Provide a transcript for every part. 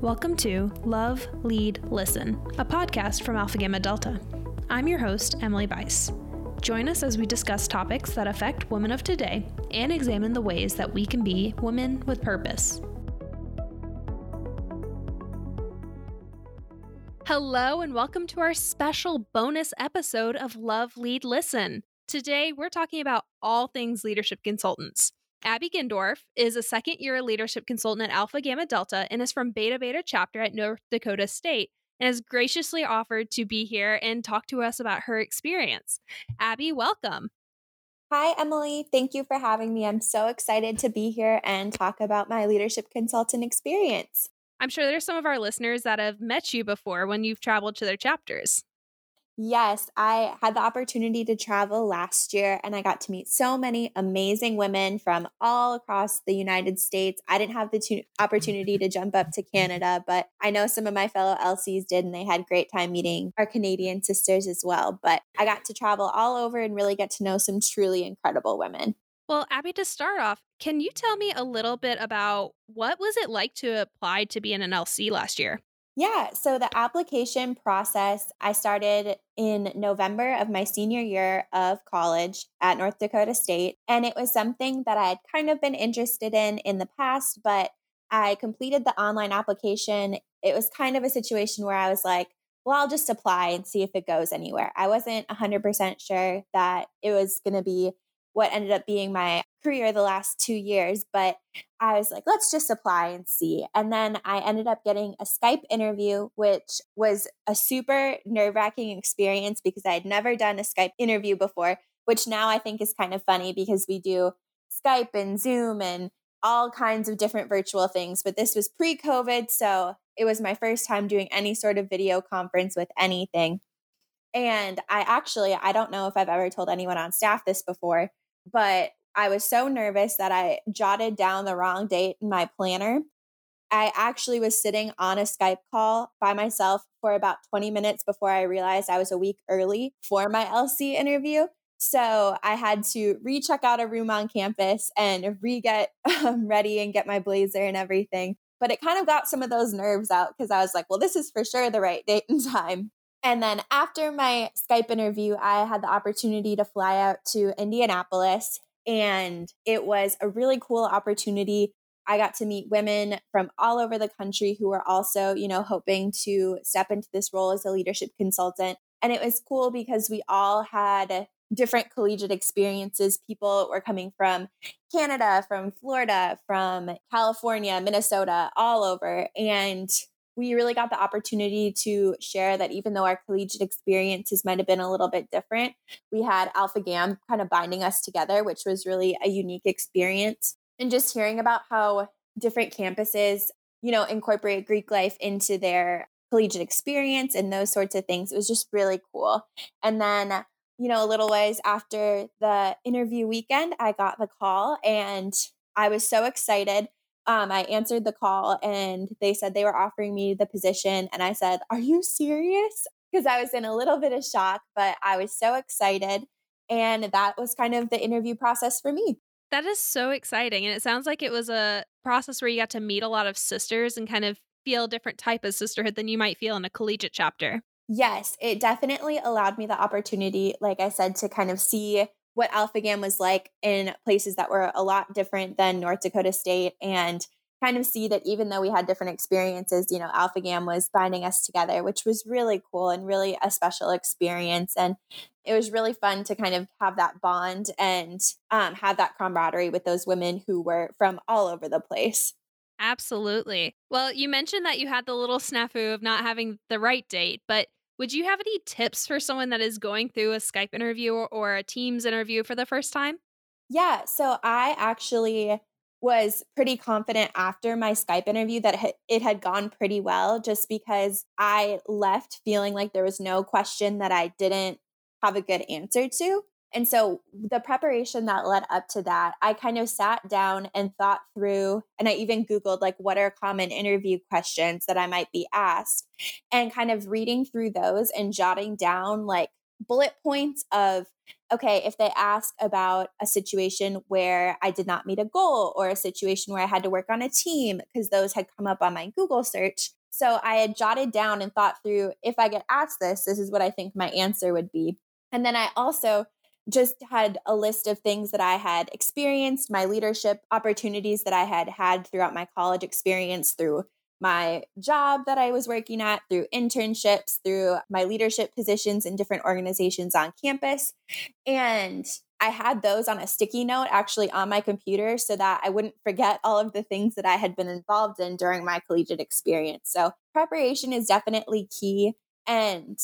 Welcome to Love, Lead, Listen, a podcast from Alpha Gamma Delta. I'm your host, Emily Bice. Join us as we discuss topics that affect women of today and examine the ways that we can be women with purpose. Hello, and welcome to our special bonus episode of Love, Lead, Listen. Today, we're talking about all things leadership consultants. Abby Gindorf is a second year leadership consultant at Alpha Gamma Delta and is from Beta Beta chapter at North Dakota State and has graciously offered to be here and talk to us about her experience. Abby, welcome. Hi, Emily. Thank you for having me. I'm so excited to be here and talk about my leadership consultant experience. I'm sure there's some of our listeners that have met you before when you've traveled to their chapters. Yes, I had the opportunity to travel last year and I got to meet so many amazing women from all across the United States. I didn't have the t- opportunity to jump up to Canada, but I know some of my fellow LCs did and they had great time meeting our Canadian sisters as well. But I got to travel all over and really get to know some truly incredible women. Well, Abby, to start off, can you tell me a little bit about what was it like to apply to be in an LC last year? Yeah, so the application process, I started in November of my senior year of college at North Dakota State. And it was something that I had kind of been interested in in the past, but I completed the online application. It was kind of a situation where I was like, well, I'll just apply and see if it goes anywhere. I wasn't 100% sure that it was going to be what ended up being my career the last two years, but I was like, let's just apply and see. And then I ended up getting a Skype interview, which was a super nerve wracking experience because I had never done a Skype interview before, which now I think is kind of funny because we do Skype and Zoom and all kinds of different virtual things. But this was pre COVID. So it was my first time doing any sort of video conference with anything. And I actually, I don't know if I've ever told anyone on staff this before, but I was so nervous that I jotted down the wrong date in my planner. I actually was sitting on a Skype call by myself for about 20 minutes before I realized I was a week early for my LC interview. So I had to recheck out a room on campus and re get um, ready and get my blazer and everything. But it kind of got some of those nerves out because I was like, well, this is for sure the right date and time. And then after my Skype interview, I had the opportunity to fly out to Indianapolis. And it was a really cool opportunity. I got to meet women from all over the country who were also, you know, hoping to step into this role as a leadership consultant. And it was cool because we all had different collegiate experiences. People were coming from Canada, from Florida, from California, Minnesota, all over. And we really got the opportunity to share that even though our collegiate experiences might have been a little bit different, we had Alpha Gam kind of binding us together, which was really a unique experience. And just hearing about how different campuses, you know, incorporate Greek life into their collegiate experience and those sorts of things, it was just really cool. And then you know, a little ways after the interview weekend, I got the call and I was so excited um, I answered the call and they said they were offering me the position. And I said, Are you serious? Because I was in a little bit of shock, but I was so excited. And that was kind of the interview process for me. That is so exciting. And it sounds like it was a process where you got to meet a lot of sisters and kind of feel a different type of sisterhood than you might feel in a collegiate chapter. Yes, it definitely allowed me the opportunity, like I said, to kind of see what Alpha Gam was like in places that were a lot different than North Dakota State and kind of see that even though we had different experiences, you know, Alpha Gam was binding us together, which was really cool and really a special experience. And it was really fun to kind of have that bond and um, have that camaraderie with those women who were from all over the place. Absolutely. Well, you mentioned that you had the little snafu of not having the right date, but would you have any tips for someone that is going through a Skype interview or, a Teams interview for the first time? Yeah, so I actually was pretty confident after my Skype interview that it had gone pretty well just because I left feeling like there was no question that I didn't have a good answer to. And so the preparation that led up to that, I kind of sat down and thought through, and I even Googled, like, what are common interview questions that I might be asked? And kind of reading through those and jotting down, like, bullet points of okay, if they ask about a situation where I did not meet a goal or a situation where I had to work on a team, because those had come up on my Google search. So I had jotted down and thought through if I get asked this, this is what I think my answer would be. And then I also just had a list of things that I had experienced, my leadership opportunities that I had had throughout my college experience through my job that I was working at, through internships, through my leadership positions in different organizations on campus. And I had those on a sticky note actually on my computer so that I wouldn't forget all of the things that I had been involved in during my collegiate experience. So, preparation is definitely key. And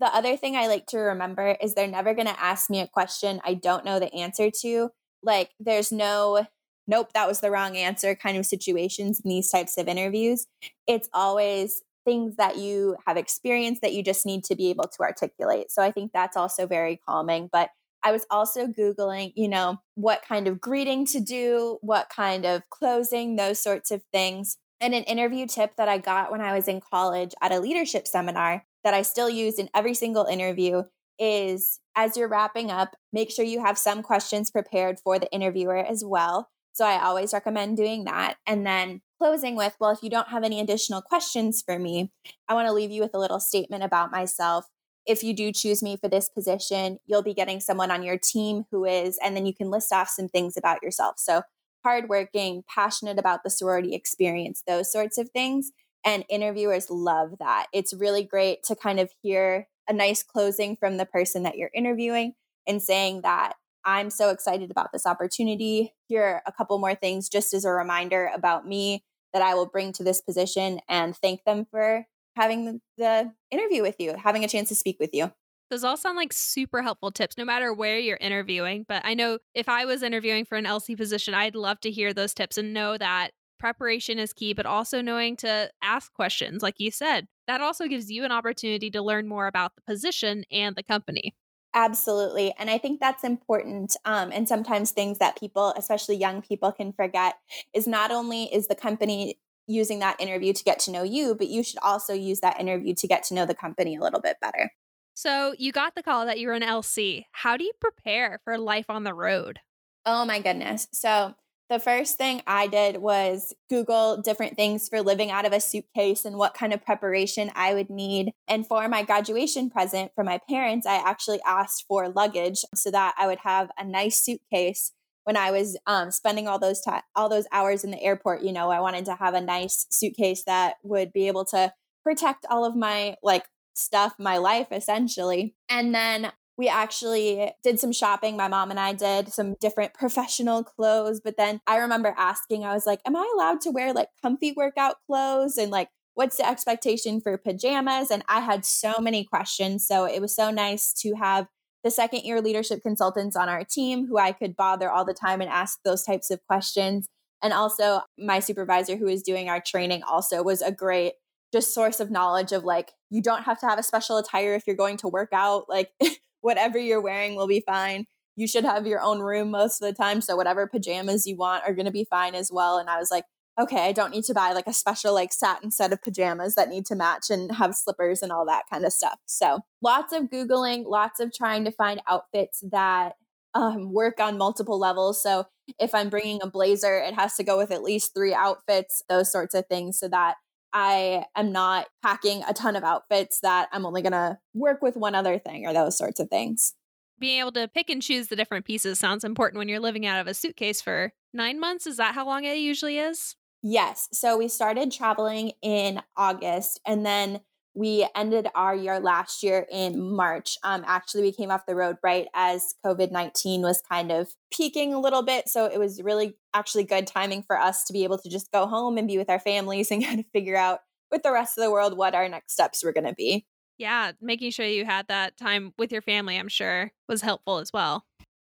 the other thing I like to remember is they're never going to ask me a question I don't know the answer to. Like, there's no nope, that was the wrong answer kind of situations in these types of interviews. It's always things that you have experienced that you just need to be able to articulate. So I think that's also very calming. But I was also Googling, you know, what kind of greeting to do, what kind of closing, those sorts of things. And an interview tip that I got when I was in college at a leadership seminar that I still use in every single interview is as you're wrapping up, make sure you have some questions prepared for the interviewer as well. So I always recommend doing that. And then closing with, well, if you don't have any additional questions for me, I want to leave you with a little statement about myself. If you do choose me for this position, you'll be getting someone on your team who is, and then you can list off some things about yourself. So hardworking, passionate about the sorority experience, those sorts of things. And interviewers love that. It's really great to kind of hear a nice closing from the person that you're interviewing and saying that I'm so excited about this opportunity. Here are a couple more things just as a reminder about me that I will bring to this position and thank them for having the interview with you, having a chance to speak with you. Those all sound like super helpful tips, no matter where you're interviewing. But I know if I was interviewing for an LC position, I'd love to hear those tips and know that preparation is key, but also knowing to ask questions, like you said. That also gives you an opportunity to learn more about the position and the company. Absolutely. And I think that's important. Um, and sometimes things that people, especially young people, can forget is not only is the company using that interview to get to know you, but you should also use that interview to get to know the company a little bit better. So you got the call that you were an LC. How do you prepare for life on the road? Oh my goodness. So the first thing I did was Google different things for living out of a suitcase and what kind of preparation I would need. And for my graduation present for my parents, I actually asked for luggage so that I would have a nice suitcase when I was um, spending all those all those hours in the airport. You know, I wanted to have a nice suitcase that would be able to protect all of my like stuff, my life essentially. And then we actually did some shopping. My mom and I did some different professional clothes. But then I remember asking, I was like, Am I allowed to wear like comfy workout clothes? And like, what's the expectation for pajamas? And I had so many questions. So it was so nice to have the second year leadership consultants on our team who I could bother all the time and ask those types of questions. And also, my supervisor who was doing our training also was a great just source of knowledge of like, you don't have to have a special attire if you're going to work out. Like, whatever you're wearing will be fine. You should have your own room most of the time. So whatever pajamas you want are going to be fine as well. And I was like, okay, I don't need to buy like a special like satin set of pajamas that need to match and have slippers and all that kind of stuff. So lots of Googling, lots of trying to find outfits that um, work on multiple levels. So if I'm bringing a blazer, it has to go with at least three outfits, those sorts of things, so that I am not packing a ton of outfits that I'm only going to work with one other thing or those sorts of things. Being able to pick and choose the different pieces sounds important when you're living out of a suitcase for nine months. Is that how long it usually is? Yes. So we started traveling in August and then we ended our year last year in March. Um, actually, we came off the road right as COVID 19 was kind of peaking a little bit. So it was really actually good timing for us to be able to just go home and be with our families and kind of figure out with the rest of the world what our next steps were going to be. Yeah, making sure you had that time with your family, I'm sure, was helpful as well.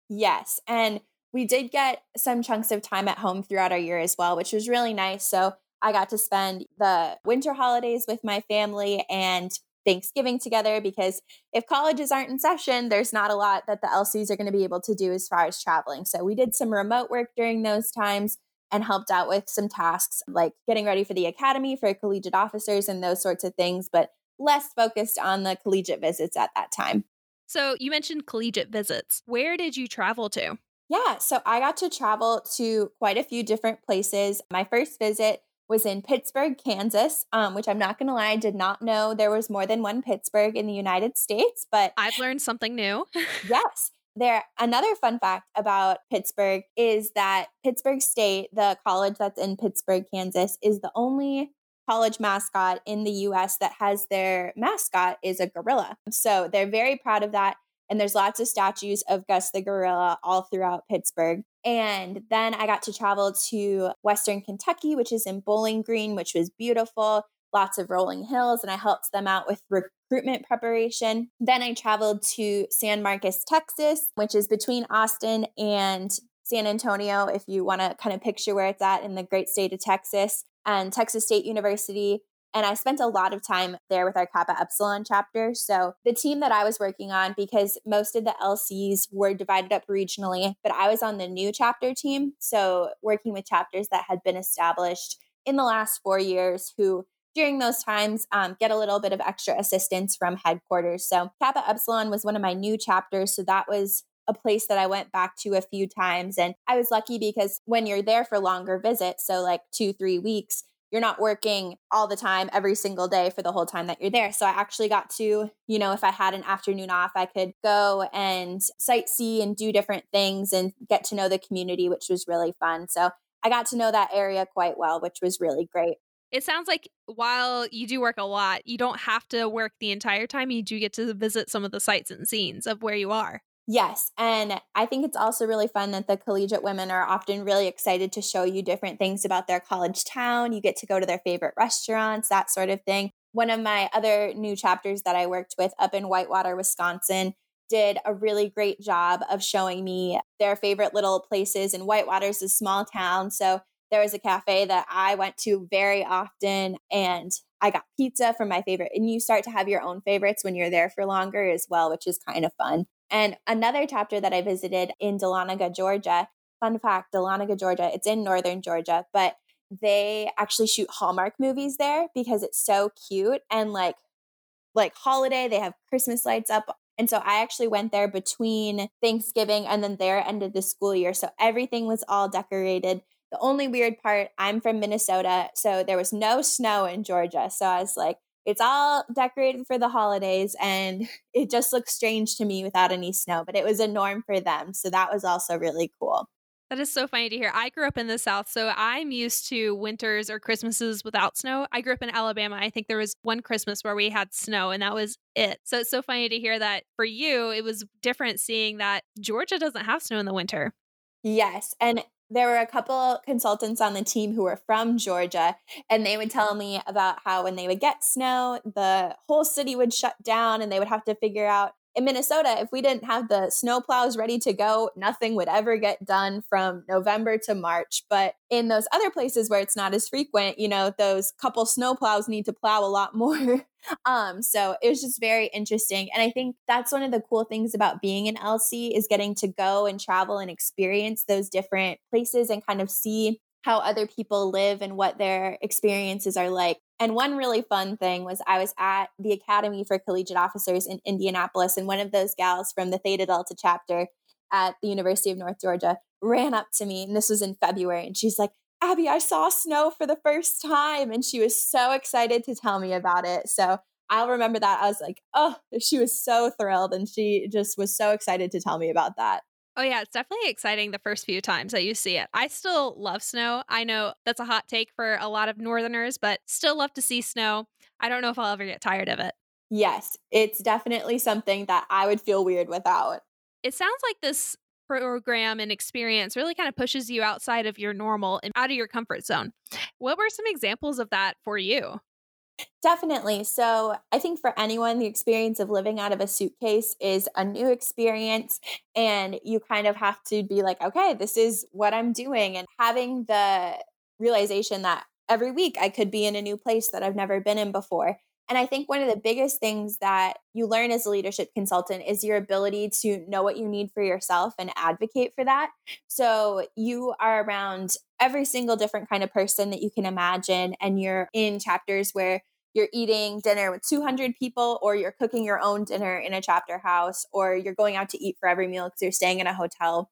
Yes. And we did get some chunks of time at home throughout our year as well, which was really nice. So I got to spend the winter holidays with my family and Thanksgiving together because if colleges aren't in session, there's not a lot that the LCs are going to be able to do as far as traveling. So we did some remote work during those times and helped out with some tasks like getting ready for the academy for collegiate officers and those sorts of things, but less focused on the collegiate visits at that time. So you mentioned collegiate visits. Where did you travel to? Yeah, so I got to travel to quite a few different places. My first visit was in Pittsburg, Kansas, um, which I'm not going to lie, I did not know there was more than one Pittsburgh in the United States, but I've learned something new. yes. There another fun fact about Pittsburg is that Pittsburg State, the college that's in Pittsburg, Kansas, is the only college mascot in the US that has their mascot is a gorilla. So they're very proud of that. And there's lots of statues of Gus the gorilla all throughout Pittsburg. And then I got to travel to Western Kentucky, which is in Bowling Green, which was beautiful, lots of rolling hills, and I helped them out with recruitment preparation. Then I traveled to San Marcos, Texas, which is between Austin and San Antonio, if you want to kind of picture where it's at in the great state of Texas, and Texas State University. And I spent a lot of time there with our Kappa Epsilon chapter. So, the team that I was working on, because most of the LCs were divided up regionally, but I was on the new chapter team. So, working with chapters that had been established in the last four years who during those times um, get a little bit of extra assistance from headquarters. So Kappa Epsilon was one of my new chapters. So that was a place that I went back to a few times. And I was lucky because when you're there for longer visits, so like two, three weeks, you're not working all the time every single day for the whole time that you're there. So I actually got to, you know, if I had an afternoon off, I could go and sightsee and do different things and get to know the community, which was really fun. So I got to know that area quite well, which was really great. It sounds like while you do work a lot, you don't have to work the entire time. You do get to visit some of the sights and scenes of where you are. Yes. And I think it's also really fun that the collegiate women are often really excited to show you different things about their college town. You get to go to their favorite restaurants, that sort of thing. One of my other new chapters that I worked with up in Whitewater, Wisconsin, did a really great job of showing me their favorite little places. And Whitewater's a small town. So there was a cafe that I went to very often and I got pizza from my favorite. And you start to have your own favorites when you're there for longer as well, which is kind of fun. And another chapter that I visited in Dahlonega, Georgia. Fun fact Dahlonega, Georgia, it's in northern Georgia, but they actually shoot Hallmark movies there because it's so cute and like like holiday they have christmas lights up and so i actually went there between thanksgiving and then their end of the school year so everything was all decorated the only weird part, I'm from Minnesota, so there was no snow in Georgia. So I was like, it's all decorated for the holidays and it just looks strange to me without any snow, but it was a norm for them. So that was also really cool. That is so funny to hear. I grew up in the South, so I'm used to winters or Christmases without snow. I grew up in Alabama. I think there was one Christmas where we had snow, and that was it. So it's so funny to hear that for you, it was different seeing that Georgia doesn't have snow in the winter. Yes. And there were a couple consultants on the team who were from Georgia, and they would tell me about how when they would get snow, the whole city would shut down and they would have to figure out in Minnesota, if we didn't have the snow plows ready to go, nothing would ever get done from November to March. But in those other places where it's not as frequent, you know, those couple snow plows need to plow a lot more. um, so it was just very interesting. And I think that's one of the cool things about being in LC is getting to go and travel and experience those different places and kind of see how other people live and what their experiences are like. And one really fun thing was I was at the Academy for Collegiate Officers in Indianapolis, and one of those gals from the Theta Delta chapter at the University of North Georgia ran up to me, and this was in February, and she's like, Abby, I saw snow for the first time. And she was so excited to tell me about it. So I'll remember that. I was like, oh, she was so thrilled. And she just was so excited to tell me about that. Oh, yeah, it's definitely exciting the first few times that you see it. I still love snow. I know that's a hot take for a lot of Northerners, but still love to see snow. I don't know if I'll ever get tired of it. Yes, it's definitely something that I would feel weird without. It sounds like this program and experience really kind of pushes you outside of your normal and out of your comfort zone. What were some examples of that for you? Definitely. So, I think for anyone, the experience of living out of a suitcase is a new experience. And you kind of have to be like, okay, this is what I'm doing. And having the realization that every week I could be in a new place that I've never been in before. And I think one of the biggest things that you learn as a leadership consultant is your ability to know what you need for yourself and advocate for that. So you are around every single different kind of person that you can imagine, and you're in chapters where you're eating dinner with 200 people or you're cooking your own dinner in a chapter house or you're going out to eat for every meal because you're staying in a hotel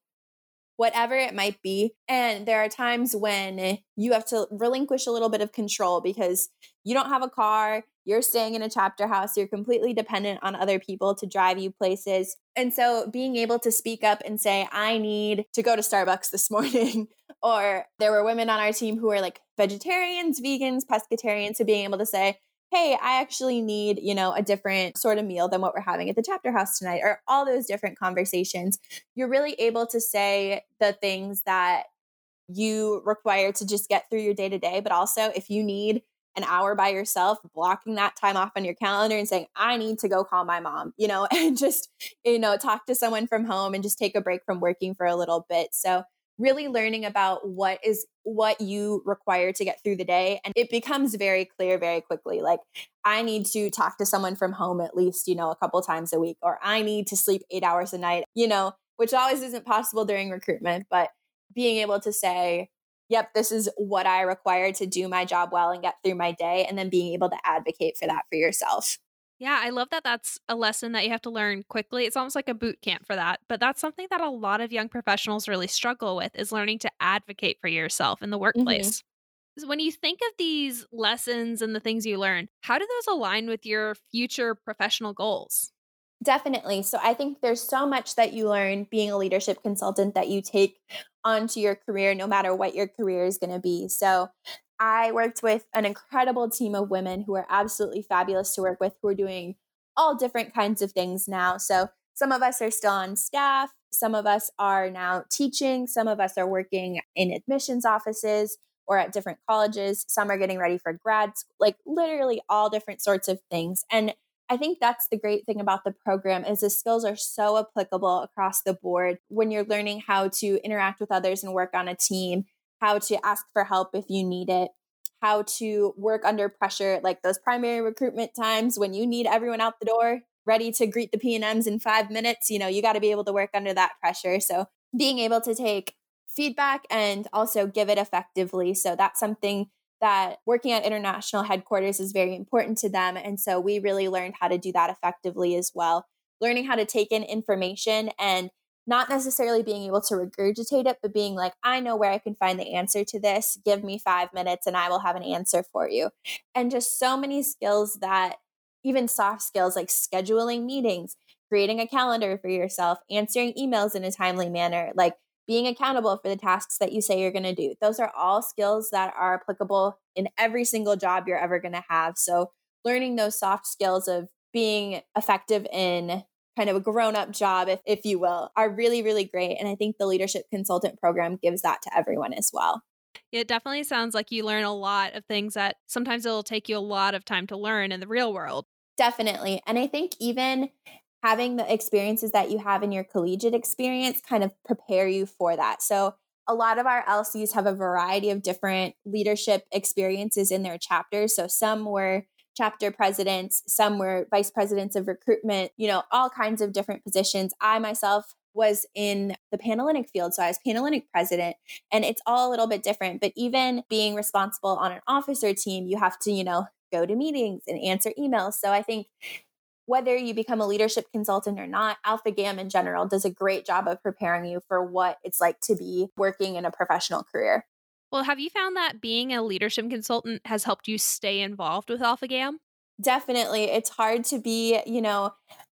whatever it might be. And there are times when you have to relinquish a little bit of control because you don't have a car, you're staying in a chapter house, you're completely dependent on other people to drive you places. And so being able to speak up and say, I need to go to Starbucks this morning, or there were women on our team who were like vegetarians, vegans, pescatarians, so being able to say, hey, I actually need, you know, a different sort of meal than what we're having at the chapter house tonight, or all those different conversations, you're really able to say the things that you require to just get through your day to day. But also, if you need an hour by yourself, blocking that time off on your calendar and saying, I need to go call my mom, you know, and just, you know, talk to someone from home and just take a break from working for a little bit. So, really learning about what is what you require to get through the day and it becomes very clear very quickly like i need to talk to someone from home at least you know a couple times a week or i need to sleep 8 hours a night you know which always isn't possible during recruitment but being able to say yep this is what i require to do my job well and get through my day and then being able to advocate for that for yourself yeah, I love that that's a lesson that you have to learn quickly. It's almost like a boot camp for that. But that's something that a lot of young professionals really struggle with is learning to advocate for yourself in the mm-hmm. workplace. Mm-hmm. When you think of these lessons and the things you learn, how do those align with your future professional goals? Definitely. So I think there's so much that you learn being a leadership consultant that you take onto your career, no matter what your career is going to be. So I worked with an incredible team of women who are absolutely fabulous to work with, who are doing all different kinds of things now. So some of us are still on staff, some of us are now teaching, some of us are working in admissions offices or at different colleges, some are getting ready for grad school, like literally all different sorts of things. And I think that's the great thing about the program is the skills are so applicable across the board when you're learning how to interact with others and work on a team how to ask for help if you need it, how to work under pressure, like those primary recruitment times when you need everyone out the door ready to greet the PNMs in 5 minutes, you know, you got to be able to work under that pressure. So, being able to take feedback and also give it effectively. So, that's something that working at international headquarters is very important to them. And so we really learned how to do that effectively as well. Learning how to take in information and not necessarily being able to regurgitate it, but being like, I know where I can find the answer to this. Give me five minutes and I will have an answer for you. And just so many skills that even soft skills like scheduling meetings, creating a calendar for yourself, answering emails in a timely manner, like being accountable for the tasks that you say you're going to do. Those are all skills that are applicable in every single job you're ever going to have. So, learning those soft skills of being effective in kind of a grown up job, if, if you will, are really, really great. And I think the leadership consultant program gives that to everyone as well. It definitely sounds like you learn a lot of things that sometimes it'll take you a lot of time to learn in the real world. Definitely. And I think even having the experiences that you have in your collegiate experience kind of prepare you for that. So, a lot of our LCs have a variety of different leadership experiences in their chapters. So, some were chapter presidents, some were vice presidents of recruitment, you know, all kinds of different positions. I myself was in the Panhellenic field. So I was Panhellenic president, and it's all a little bit different. But even being responsible on an officer team, you have to, you know, go to meetings and answer emails. So I think whether you become a leadership consultant or not, Alpha Gam in general does a great job of preparing you for what it's like to be working in a professional career. Well, have you found that being a leadership consultant has helped you stay involved with Alpha Gam? Definitely. It's hard to be, you know,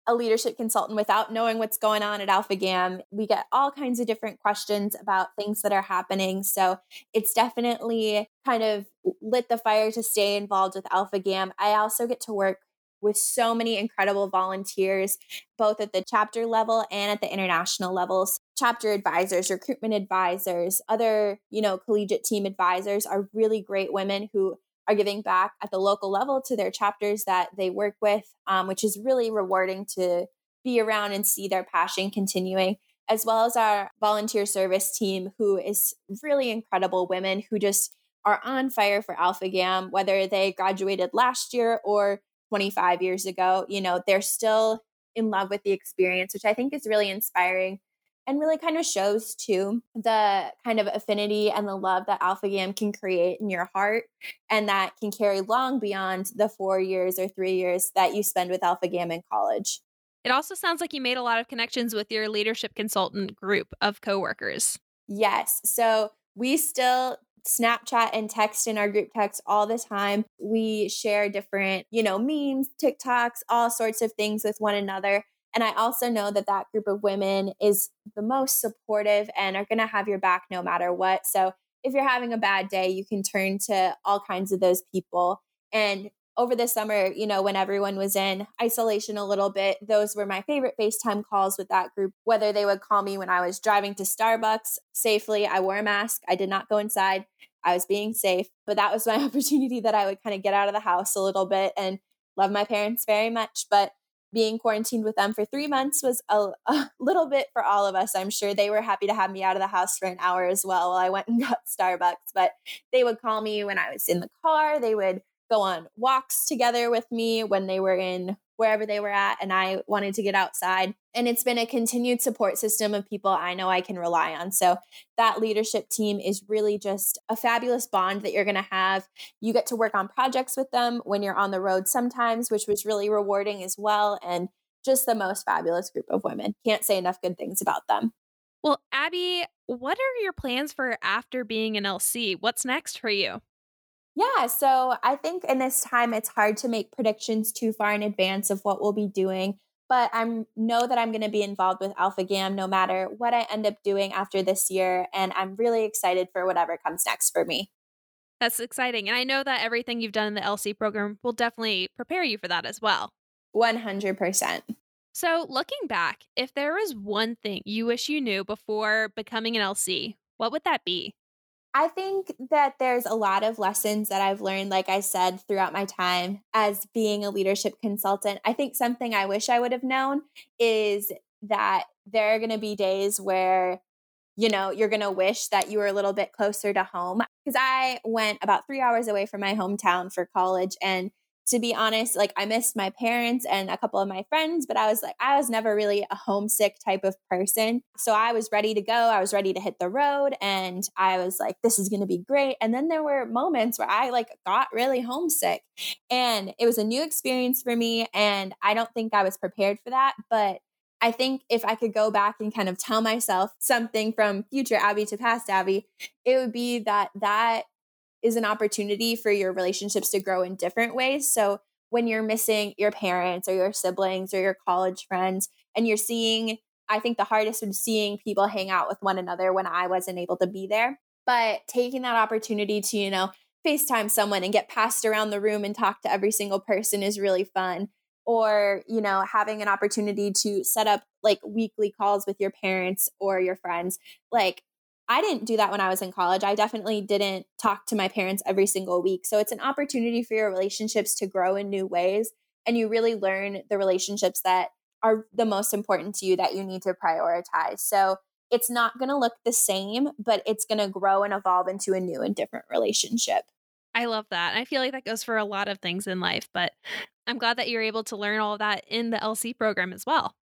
a leadership consultant without knowing what's going on at Alpha Gam. We get all kinds of different questions about things that are happening. So it's definitely kind of lit the fire to stay involved with Alpha Gam. I also get to work with so many incredible volunteers, both at the chapter level and at the international levels. Chapter advisors, recruitment advisors, other, you know, collegiate team advisors are really great women who are giving back at the local level to their chapters that they work with, um, which is really rewarding to be around and see their passion continuing, as well as our volunteer service team, who is really incredible women who just are on fire for Alpha Gam, whether they graduated last year or 25 years ago, you know, they're still in love with the experience, which I think is really inspiring and really kind of shows too the kind of affinity and the love that Alpha Gam can create in your heart and that can carry long beyond the four years or three years that you spend with Alpha Gam in college. It also sounds like you made a lot of connections with your leadership consultant group of coworkers. Yes. So we still Snapchat and text in our group text all the time. We share different, you know, memes, TikToks, all sorts of things with one another. And I also know that that group of women is the most supportive and are going to have your back no matter what. So if you're having a bad day, you can turn to all kinds of those people. And over the summer, you know, when everyone was in isolation a little bit, those were my favorite FaceTime calls with that group. Whether they would call me when I was driving to Starbucks safely, I wore a mask, I did not go inside, I was being safe. But that was my opportunity that I would kind of get out of the house a little bit and love my parents very much. But being quarantined with them for three months was a, a, little bit for all of us. I'm sure they were happy to have me out of the house for an hour as well while I went and got Starbucks. But they would call me when I was in the car. They would go on walks together with me when they were in wherever they were at and I wanted to get outside. And it's been a continued support system of people I know I can rely on. So that leadership team is really just a fabulous bond that you're going to have. You get to work on projects with them when you're on the road sometimes, which was really rewarding as well. And just the most fabulous group of women. Can't say enough good things about them. Well, Abby, what are your plans for after being an LC? What's next for you? Yeah, so I think in this time it's hard to make predictions too far in advance of what we'll be doing, but I know that I'm going to be involved with Alpha Gam no matter what I end up doing after this year, and I'm really excited for whatever comes next for me. That's exciting, and I know that everything you've done in the LC program will definitely prepare you for that as well. 100%. So, looking back, if there was one thing you wish you knew before becoming an LC, what would that be? I think that there's a lot of lessons that I've learned, like I said, throughout my time as being a leadership consultant. I think something I wish I would have known is that there are going to be days where, you know, you're going to wish that you were a little bit closer to home. Because I went about three hours away from my hometown for college and to be honest, like I missed my parents and a couple of my friends, but I was like, I was never really a homesick type of person. So I was ready to go. I was ready to hit the road and I was like, this is going to be great. And then there were moments where I like got really homesick and it was a new experience for me. And I don't think I was prepared for that. But I think if I could go back and kind of tell myself something from future Abby to past Abby, it would be that that is an opportunity for your relationships to grow in different ways. So when you're missing your parents or your siblings or your college friends and you're seeing I think the hardest was seeing people hang out with one another when I wasn't able to be there. But taking that opportunity to, you know, FaceTime someone and get passed around the room and talk to every single person is really fun. Or, you know, having an opportunity to set up like weekly calls with your parents or your friends. Like I didn't do that when I was in college. I definitely didn't talk to my parents every single week. So it's an opportunity for your relationships to grow in new ways. And you really learn the relationships that are the most important to you that you need to prioritize. So it's not going to look the same, but it's going to grow and evolve into a new and different relationship. I love that. I feel like that goes for a lot of things in life, but I'm glad that you're able to learn all of that in the LC program as well.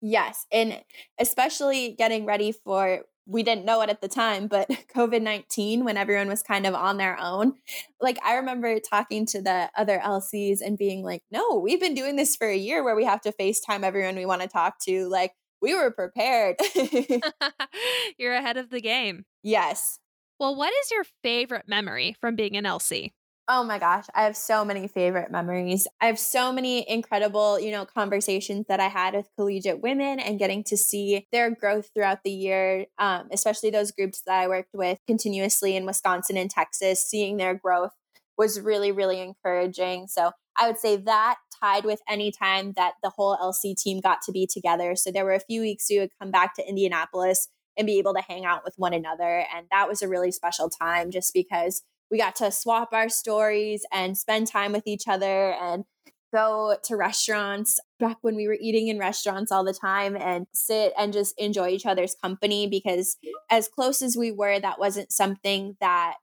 Yes. And especially getting ready for we didn't know it at the time, but COVID 19, when everyone was kind of on their own, like I remember talking to the other LCs and being like, no, we've been doing this for a year where we have to FaceTime everyone we want to talk to. Like, we were prepared. You're ahead of the game. Yes. Well, what is your favorite memory from being an LC? Oh my gosh, I have so many favorite memories. I have so many incredible, you know, conversations that I had with collegiate women and getting to see their growth throughout the year, um, especially those groups that I worked with continuously in Wisconsin and Texas, seeing their growth was really, really encouraging. So I would say that tied with any time that the whole LC team got to be together. So there were a few weeks we would come back to Indianapolis and be able to hang out with one another. And that was a really special time just because we got to swap our stories and spend time with each other and go to restaurants back when we were eating in restaurants all the time and sit and just enjoy each other's company because as close as we were that wasn't something that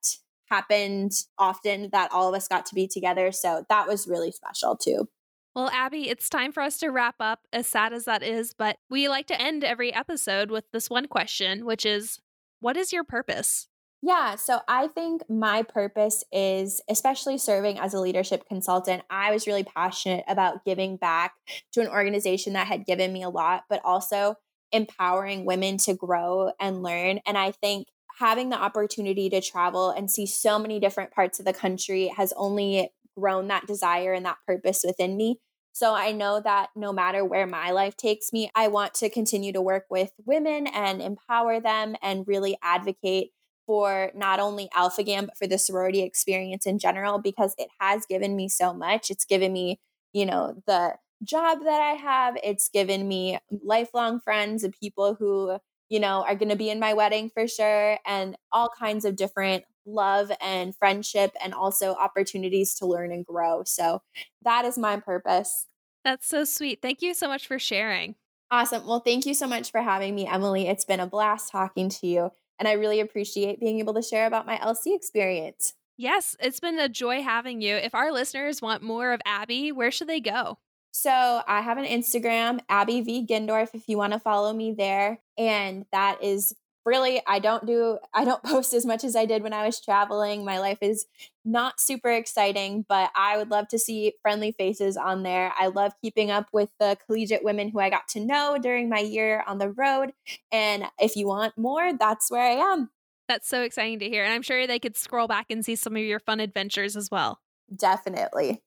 happened often that all of us got to be together so that was really special too Well, Abby, it's time for us to wrap up, as sad as that is, but we like to end every episode with this one question, which is what is your purpose? Yeah, so I think my purpose is, especially serving as a leadership consultant, I was really passionate about giving back to an organization that had given me a lot, but also empowering women to grow and learn. And I think having the opportunity to travel and see so many different parts of the country has only grown that desire and that purpose within me. So I know that no matter where my life takes me, I want to continue to work with women and empower them and really advocate for not only Alpha Gam, but for the sorority experience in general, because it has given me so much. It's given me, you know, the job that I have, it's given me lifelong friends and people who, you know, are going to be in my wedding for sure, and all kinds of different love and friendship and also opportunities to learn and grow. So that is my purpose. That's so sweet. Thank you so much for sharing. Awesome. Well, thank you so much for having me, Emily. It's been a blast talking to you. And I really appreciate being able to share about my LC experience. Yes, it's been a joy having you. If our listeners want more of Abby, where should they go? So I have an Instagram, Abby V Gendorf, if you want to follow me there. And that is really i don't do i don't post as much as i did when i was traveling. My life is not super exciting but i would love to see friendly faces on there. I love keeping up with the collegiate women who i got to know during my year on the road and if you want more that's where i am. That's so exciting to hear and i'm sure they could scroll back and see some of your fun adventures as well. Definitely.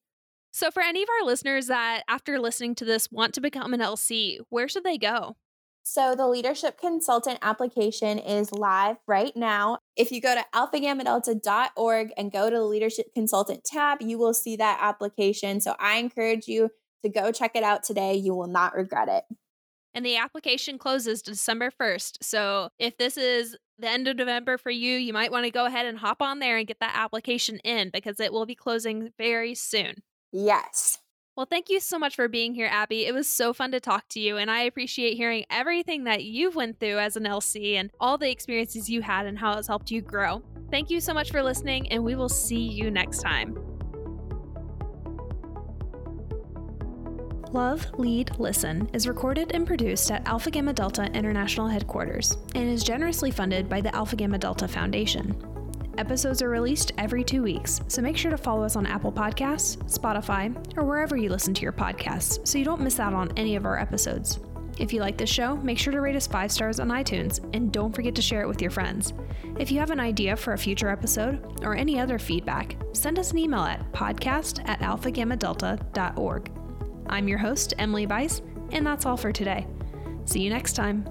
So for any of our listeners that after listening to this want to become an lc where should they go so the leadership consultant application is live right now. If you go to alphagammadelta.org and go to the leadership consultant tab, you will see that application. So I encourage you to go check it out today. You will not regret it. And the application closes December 1st. So if this is the end of November for you, you might want to go ahead and hop on there and get that application in because it will be closing very soon. Yes. Well, thank you so much for being here, Abby. It was so fun to talk to you, and I appreciate hearing everything that you've went through as an LC and all the experiences you had and how it's helped you grow. Thank you so much for listening, and we will see you next time. Love, Lead, Listen is recorded and produced at Alpha Gamma Delta International Headquarters and is generously funded by the Alpha Gamma Delta Foundation. Episodes are released every two weeks, so make sure to follow us on Apple Podcasts, Spotify, or wherever you listen to your podcasts so you don't miss out on any of our episodes. If you like this show, make sure to rate us five stars on iTunes and don't forget to share it with your friends. If you have an idea for a future episode or any other feedback, send us an email at podcast at alphagammadelta.org. I'm your host, Emily Weiss, and that's all for today. See you next time.